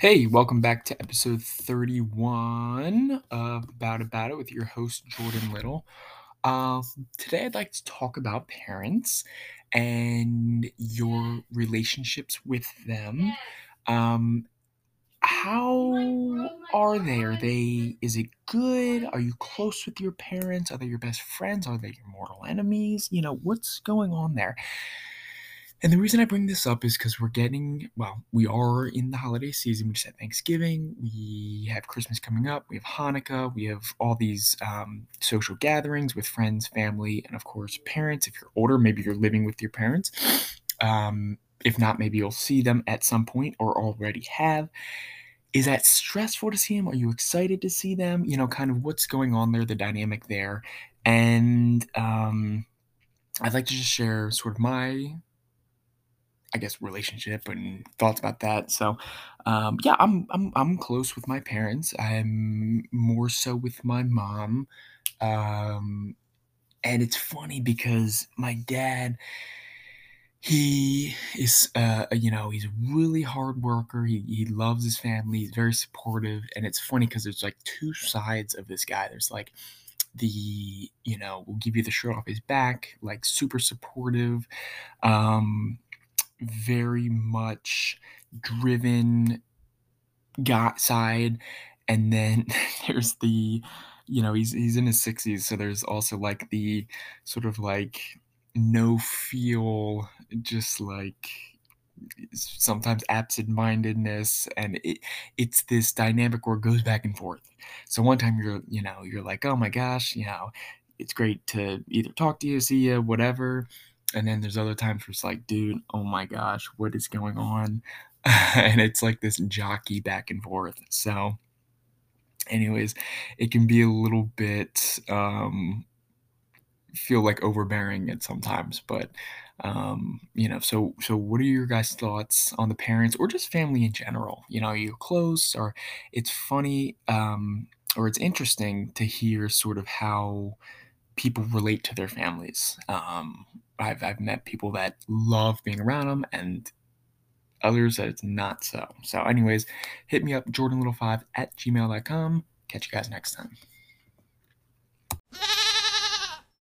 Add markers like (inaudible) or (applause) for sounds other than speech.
Hey, welcome back to episode 31 of About About It with your host, Jordon Little. Uh, today, I'd like to talk about parents and your relationships with them. Um, how are they? Are they, is it good? Are you close with your parents? Are they your best friends? Are they your mortal enemies? You know, what's going on there? And the reason I bring this up is because we're getting, well, we are in the holiday season. We just had Thanksgiving, we have Christmas coming up, we have Hanukkah, we have all these um, social gatherings with friends, family, and of course, parents. If you're older, maybe you're living with your parents. Um, if not, maybe you'll see them at some point or already have. Is that stressful to see them? Are you excited to see them? You know, kind of what's going on there, the dynamic there. And um, I'd like to just share sort of my I guess relationship and thoughts about that. So, um, yeah, I'm I'm I'm close with my parents. I'm more so with my mom. Um, and it's funny because my dad, he is, uh, you know, he's a really hard worker. He he loves his family. He's very supportive, and it's funny because there's like two sides of this guy. There's like the you know will give you the shirt off his back like super supportive um very much driven got side. And then (laughs) there's the you know he's he's in his 60s so there's also like the sort of like no feel just like sometimes absent-mindedness. And it it's this dynamic where it goes back and forth. So one time you're you know you're like oh my gosh you know it's great to either talk to you see you whatever and then there's other times where it's like, dude, oh my gosh, what is going on? (laughs) and it's like this jockey back and forth. So, anyways, it can be a little bit um, feel like overbearing at sometimes, but um, you know, so so what are your guys' thoughts on the parents or just family in general? You know, you're close, or it's funny, um, or it's interesting to hear sort of how people relate to their families. Um, I've I've met people that love being around them, and others that it's not so. So, anyways, hit me up, Jordon Little 5 at gmail.com. Catch you guys next time.